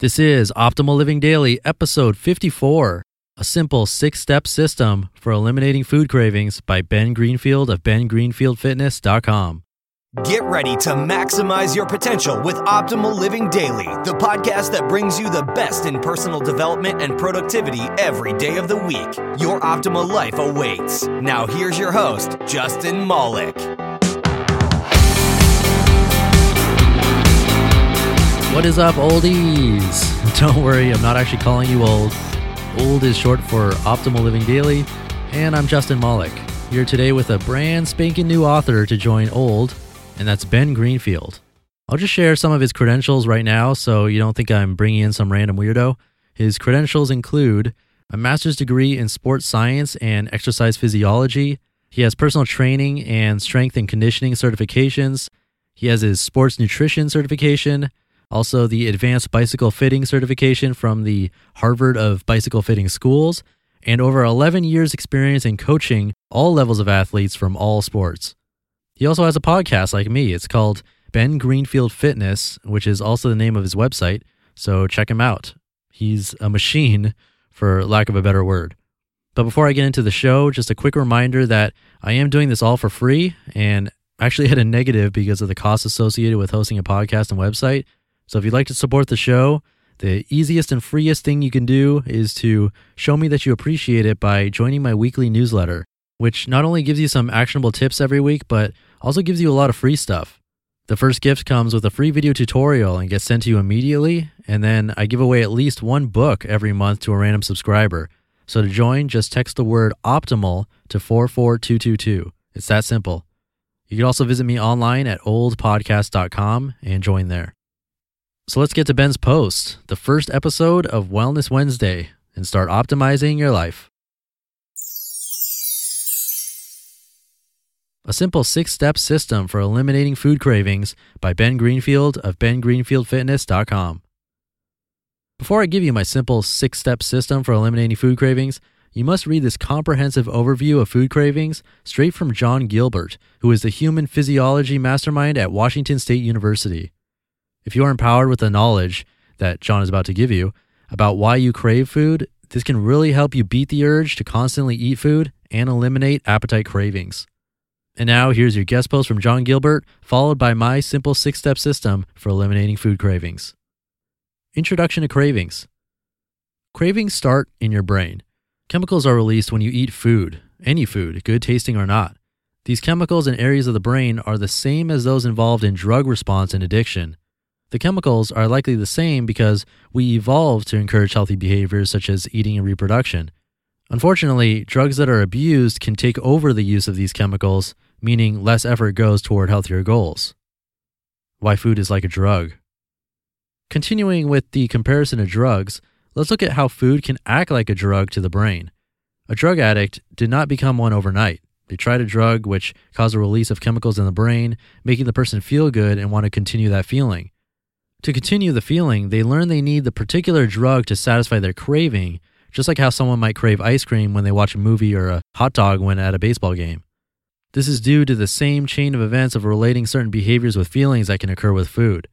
This is Optimal Living Daily, episode 54 A Simple Six Step System for Eliminating Food Cravings by Ben Greenfield of BenGreenfieldFitness.com. Get ready to maximize your potential with Optimal Living Daily, the podcast that brings you the best in personal development and productivity every day of the week. Your optimal life awaits. Now, here's your host, Justin Malik. What is up, oldies? Don't worry, I'm not actually calling you old. Old is short for Optimal Living Daily, and I'm Justin Malik, here today with a brand spanking new author to join Old, and that's Ben Greenfield. I'll just share some of his credentials right now so you don't think I'm bringing in some random weirdo. His credentials include a master's degree in sports science and exercise physiology. He has personal training and strength and conditioning certifications. He has his sports nutrition certification, also the advanced bicycle fitting certification from the Harvard of Bicycle Fitting Schools, and over 11 years' experience in coaching all levels of athletes from all sports. He also has a podcast like me. It's called Ben Greenfield Fitness, which is also the name of his website. So check him out. He's a machine, for lack of a better word. But before I get into the show, just a quick reminder that I am doing this all for free and actually had a negative because of the costs associated with hosting a podcast and website. So if you'd like to support the show, the easiest and freest thing you can do is to show me that you appreciate it by joining my weekly newsletter, which not only gives you some actionable tips every week, but also gives you a lot of free stuff. The first gift comes with a free video tutorial and gets sent to you immediately, and then I give away at least one book every month to a random subscriber. So to join, just text the word optimal to 44222. It's that simple. You can also visit me online at oldpodcast.com and join there. So let's get to Ben's post, the first episode of Wellness Wednesday, and start optimizing your life. A simple six step system for eliminating food cravings by Ben Greenfield of BenGreenfieldFitness.com. Before I give you my simple six step system for eliminating food cravings, you must read this comprehensive overview of food cravings straight from John Gilbert, who is the human physiology mastermind at Washington State University. If you are empowered with the knowledge that John is about to give you about why you crave food, this can really help you beat the urge to constantly eat food and eliminate appetite cravings. And now here's your guest post from John Gilbert, followed by my simple six step system for eliminating food cravings. Introduction to cravings. Cravings start in your brain. Chemicals are released when you eat food, any food, good tasting or not. These chemicals and areas of the brain are the same as those involved in drug response and addiction. The chemicals are likely the same because we evolved to encourage healthy behaviors such as eating and reproduction. Unfortunately, drugs that are abused can take over the use of these chemicals, meaning less effort goes toward healthier goals. Why food is like a drug. Continuing with the comparison of drugs, let's look at how food can act like a drug to the brain. A drug addict did not become one overnight. They tried a drug which caused a release of chemicals in the brain, making the person feel good and want to continue that feeling. To continue the feeling, they learn they need the particular drug to satisfy their craving, just like how someone might crave ice cream when they watch a movie or a hot dog when at a baseball game. This is due to the same chain of events of relating certain behaviors with feelings that can occur with food.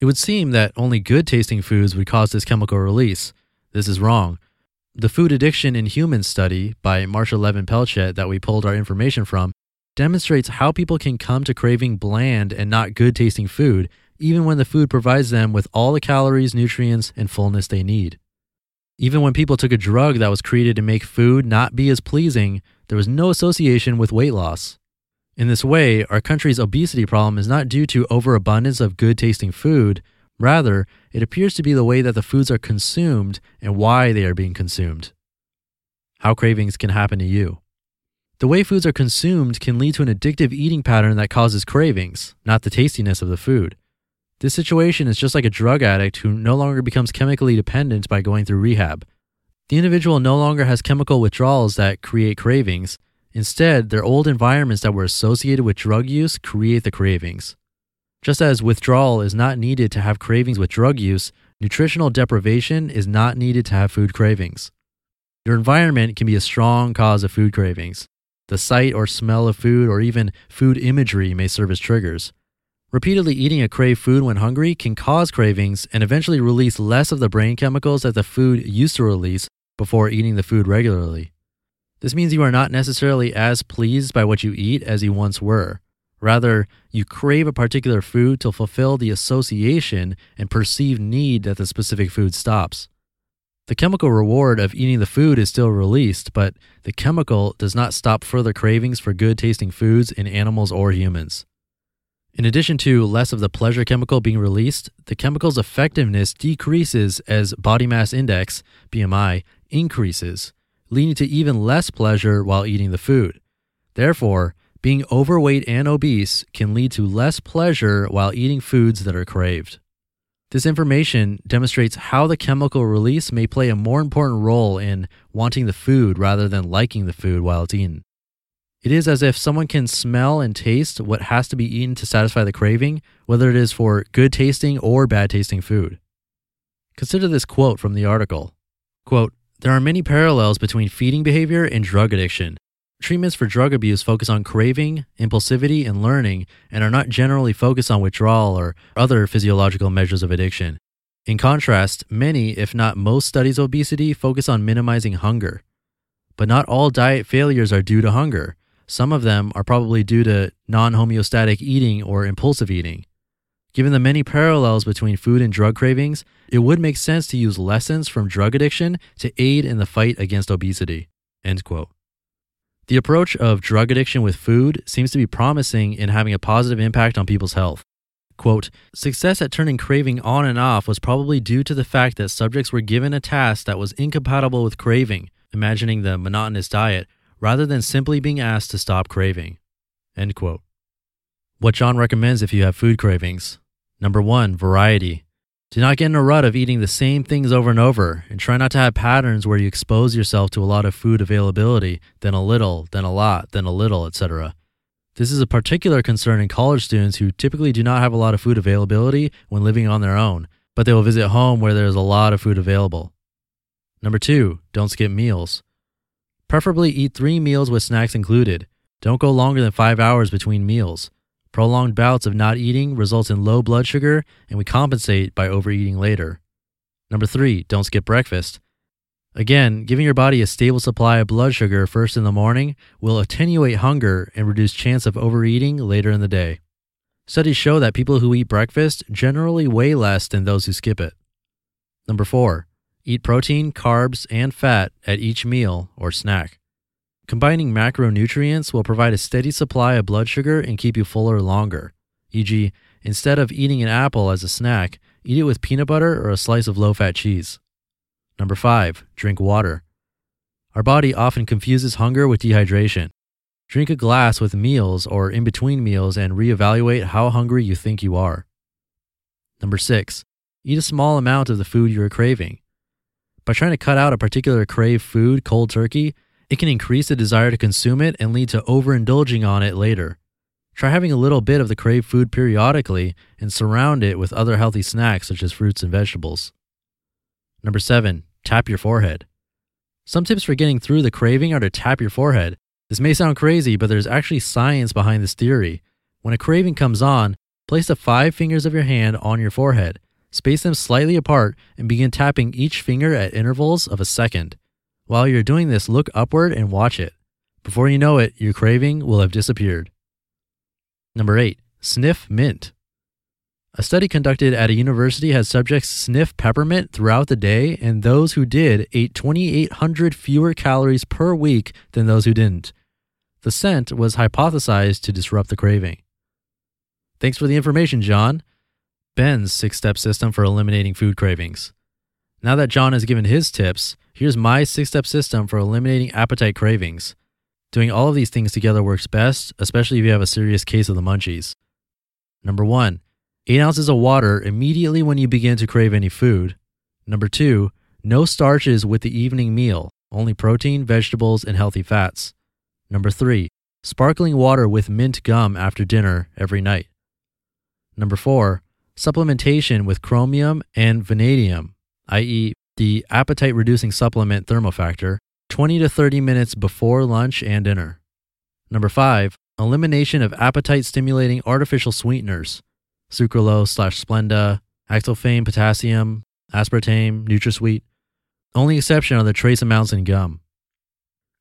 It would seem that only good tasting foods would cause this chemical release. This is wrong. The Food Addiction in Humans study by Marcia Levin Pelchat that we pulled our information from demonstrates how people can come to craving bland and not good tasting food even when the food provides them with all the calories, nutrients, and fullness they need. Even when people took a drug that was created to make food not be as pleasing, there was no association with weight loss. In this way, our country's obesity problem is not due to overabundance of good tasting food. Rather, it appears to be the way that the foods are consumed and why they are being consumed. How cravings can happen to you. The way foods are consumed can lead to an addictive eating pattern that causes cravings, not the tastiness of the food. This situation is just like a drug addict who no longer becomes chemically dependent by going through rehab. The individual no longer has chemical withdrawals that create cravings. Instead, their old environments that were associated with drug use create the cravings. Just as withdrawal is not needed to have cravings with drug use, nutritional deprivation is not needed to have food cravings. Your environment can be a strong cause of food cravings. The sight or smell of food or even food imagery may serve as triggers. Repeatedly eating a craved food when hungry can cause cravings and eventually release less of the brain chemicals that the food used to release before eating the food regularly. This means you are not necessarily as pleased by what you eat as you once were. Rather, you crave a particular food to fulfill the association and perceived need that the specific food stops. The chemical reward of eating the food is still released, but the chemical does not stop further cravings for good tasting foods in animals or humans. In addition to less of the pleasure chemical being released, the chemical's effectiveness decreases as body mass index, BMI, increases, leading to even less pleasure while eating the food. Therefore, being overweight and obese can lead to less pleasure while eating foods that are craved. This information demonstrates how the chemical release may play a more important role in wanting the food rather than liking the food while it's eaten. It is as if someone can smell and taste what has to be eaten to satisfy the craving, whether it is for good tasting or bad tasting food. Consider this quote from the article. Quote, there are many parallels between feeding behavior and drug addiction. Treatments for drug abuse focus on craving, impulsivity, and learning, and are not generally focused on withdrawal or other physiological measures of addiction. In contrast, many, if not most studies of obesity focus on minimizing hunger. But not all diet failures are due to hunger. Some of them are probably due to non homeostatic eating or impulsive eating. Given the many parallels between food and drug cravings, it would make sense to use lessons from drug addiction to aid in the fight against obesity. End quote. The approach of drug addiction with food seems to be promising in having a positive impact on people's health. Quote, success at turning craving on and off was probably due to the fact that subjects were given a task that was incompatible with craving, imagining the monotonous diet, rather than simply being asked to stop craving. End quote. What John recommends if you have food cravings. Number one, variety. Do not get in a rut of eating the same things over and over, and try not to have patterns where you expose yourself to a lot of food availability, then a little, then a lot, then a little, etc. This is a particular concern in college students who typically do not have a lot of food availability when living on their own, but they will visit home where there is a lot of food available. Number two, don't skip meals. Preferably eat three meals with snacks included. Don't go longer than five hours between meals. Prolonged bouts of not eating results in low blood sugar, and we compensate by overeating later. Number three, don't skip breakfast. Again, giving your body a stable supply of blood sugar first in the morning will attenuate hunger and reduce chance of overeating later in the day. Studies show that people who eat breakfast generally weigh less than those who skip it. Number four, Eat protein, carbs, and fat at each meal or snack. Combining macronutrients will provide a steady supply of blood sugar and keep you fuller longer. E.g., instead of eating an apple as a snack, eat it with peanut butter or a slice of low fat cheese. Number five, drink water. Our body often confuses hunger with dehydration. Drink a glass with meals or in between meals and reevaluate how hungry you think you are. Number six, eat a small amount of the food you are craving. By trying to cut out a particular craved food cold turkey, it can increase the desire to consume it and lead to overindulging on it later. Try having a little bit of the craved food periodically and surround it with other healthy snacks such as fruits and vegetables. Number seven, tap your forehead. Some tips for getting through the craving are to tap your forehead. This may sound crazy, but there's actually science behind this theory. When a craving comes on, place the five fingers of your hand on your forehead Space them slightly apart and begin tapping each finger at intervals of a second. While you're doing this, look upward and watch it. Before you know it, your craving will have disappeared. Number eight, sniff mint. A study conducted at a university had subjects sniff peppermint throughout the day, and those who did ate 2,800 fewer calories per week than those who didn't. The scent was hypothesized to disrupt the craving. Thanks for the information, John. Ben's six step system for eliminating food cravings. Now that John has given his tips, here's my six step system for eliminating appetite cravings. Doing all of these things together works best, especially if you have a serious case of the munchies. Number one, 8 ounces of water immediately when you begin to crave any food. Number two, no starches with the evening meal, only protein, vegetables, and healthy fats. Number three, sparkling water with mint gum after dinner every night. Number four, supplementation with chromium and vanadium, i.e., the appetite reducing supplement thermofactor, 20 to 30 minutes before lunch and dinner. Number five, elimination of appetite stimulating artificial sweeteners, sucralose slash Splenda, acesulfame potassium, aspartame, NutraSweet. Only exception are the trace amounts in gum.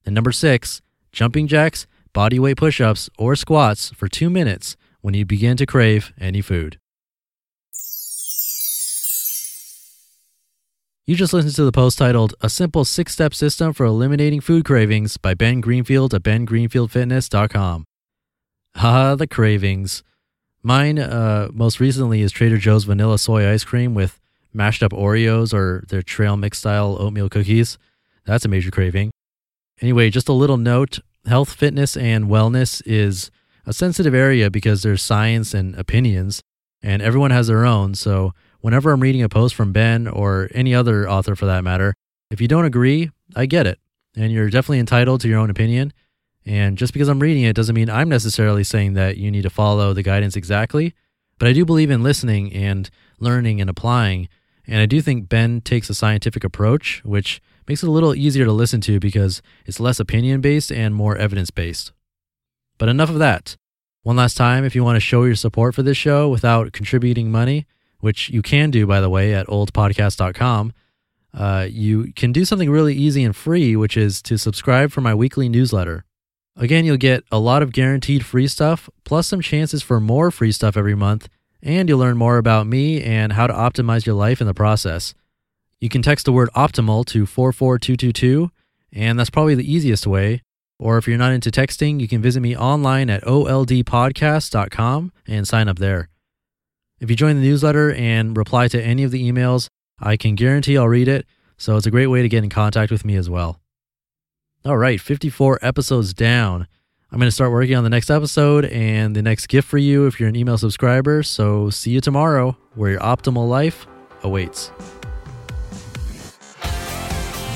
And number six, jumping jacks, bodyweight push ups, or squats for two minutes when you begin to crave any food. You just listened to the post titled A Simple Six Step System for Eliminating Food Cravings by Ben Greenfield at bengreenfieldfitness.com. Ah, the cravings. Mine, uh, most recently, is Trader Joe's vanilla soy ice cream with mashed up Oreos or their trail mix style oatmeal cookies. That's a major craving. Anyway, just a little note health, fitness, and wellness is a sensitive area because there's science and opinions, and everyone has their own. So, whenever I'm reading a post from Ben or any other author for that matter, if you don't agree, I get it. And you're definitely entitled to your own opinion. And just because I'm reading it doesn't mean I'm necessarily saying that you need to follow the guidance exactly. But I do believe in listening and learning and applying. And I do think Ben takes a scientific approach, which makes it a little easier to listen to because it's less opinion based and more evidence based. But enough of that. One last time, if you want to show your support for this show without contributing money, which you can do, by the way, at oldpodcast.com. Uh, you can do something really easy and free, which is to subscribe for my weekly newsletter. Again, you'll get a lot of guaranteed free stuff, plus some chances for more free stuff every month, and you'll learn more about me and how to optimize your life in the process. You can text the word optimal to 44222, and that's probably the easiest way. Or if you're not into texting, you can visit me online at oldpodcast.com and sign up there. If you join the newsletter and reply to any of the emails, I can guarantee I'll read it. So it's a great way to get in contact with me as well. All right, 54 episodes down. I'm going to start working on the next episode and the next gift for you if you're an email subscriber. So see you tomorrow where your optimal life awaits.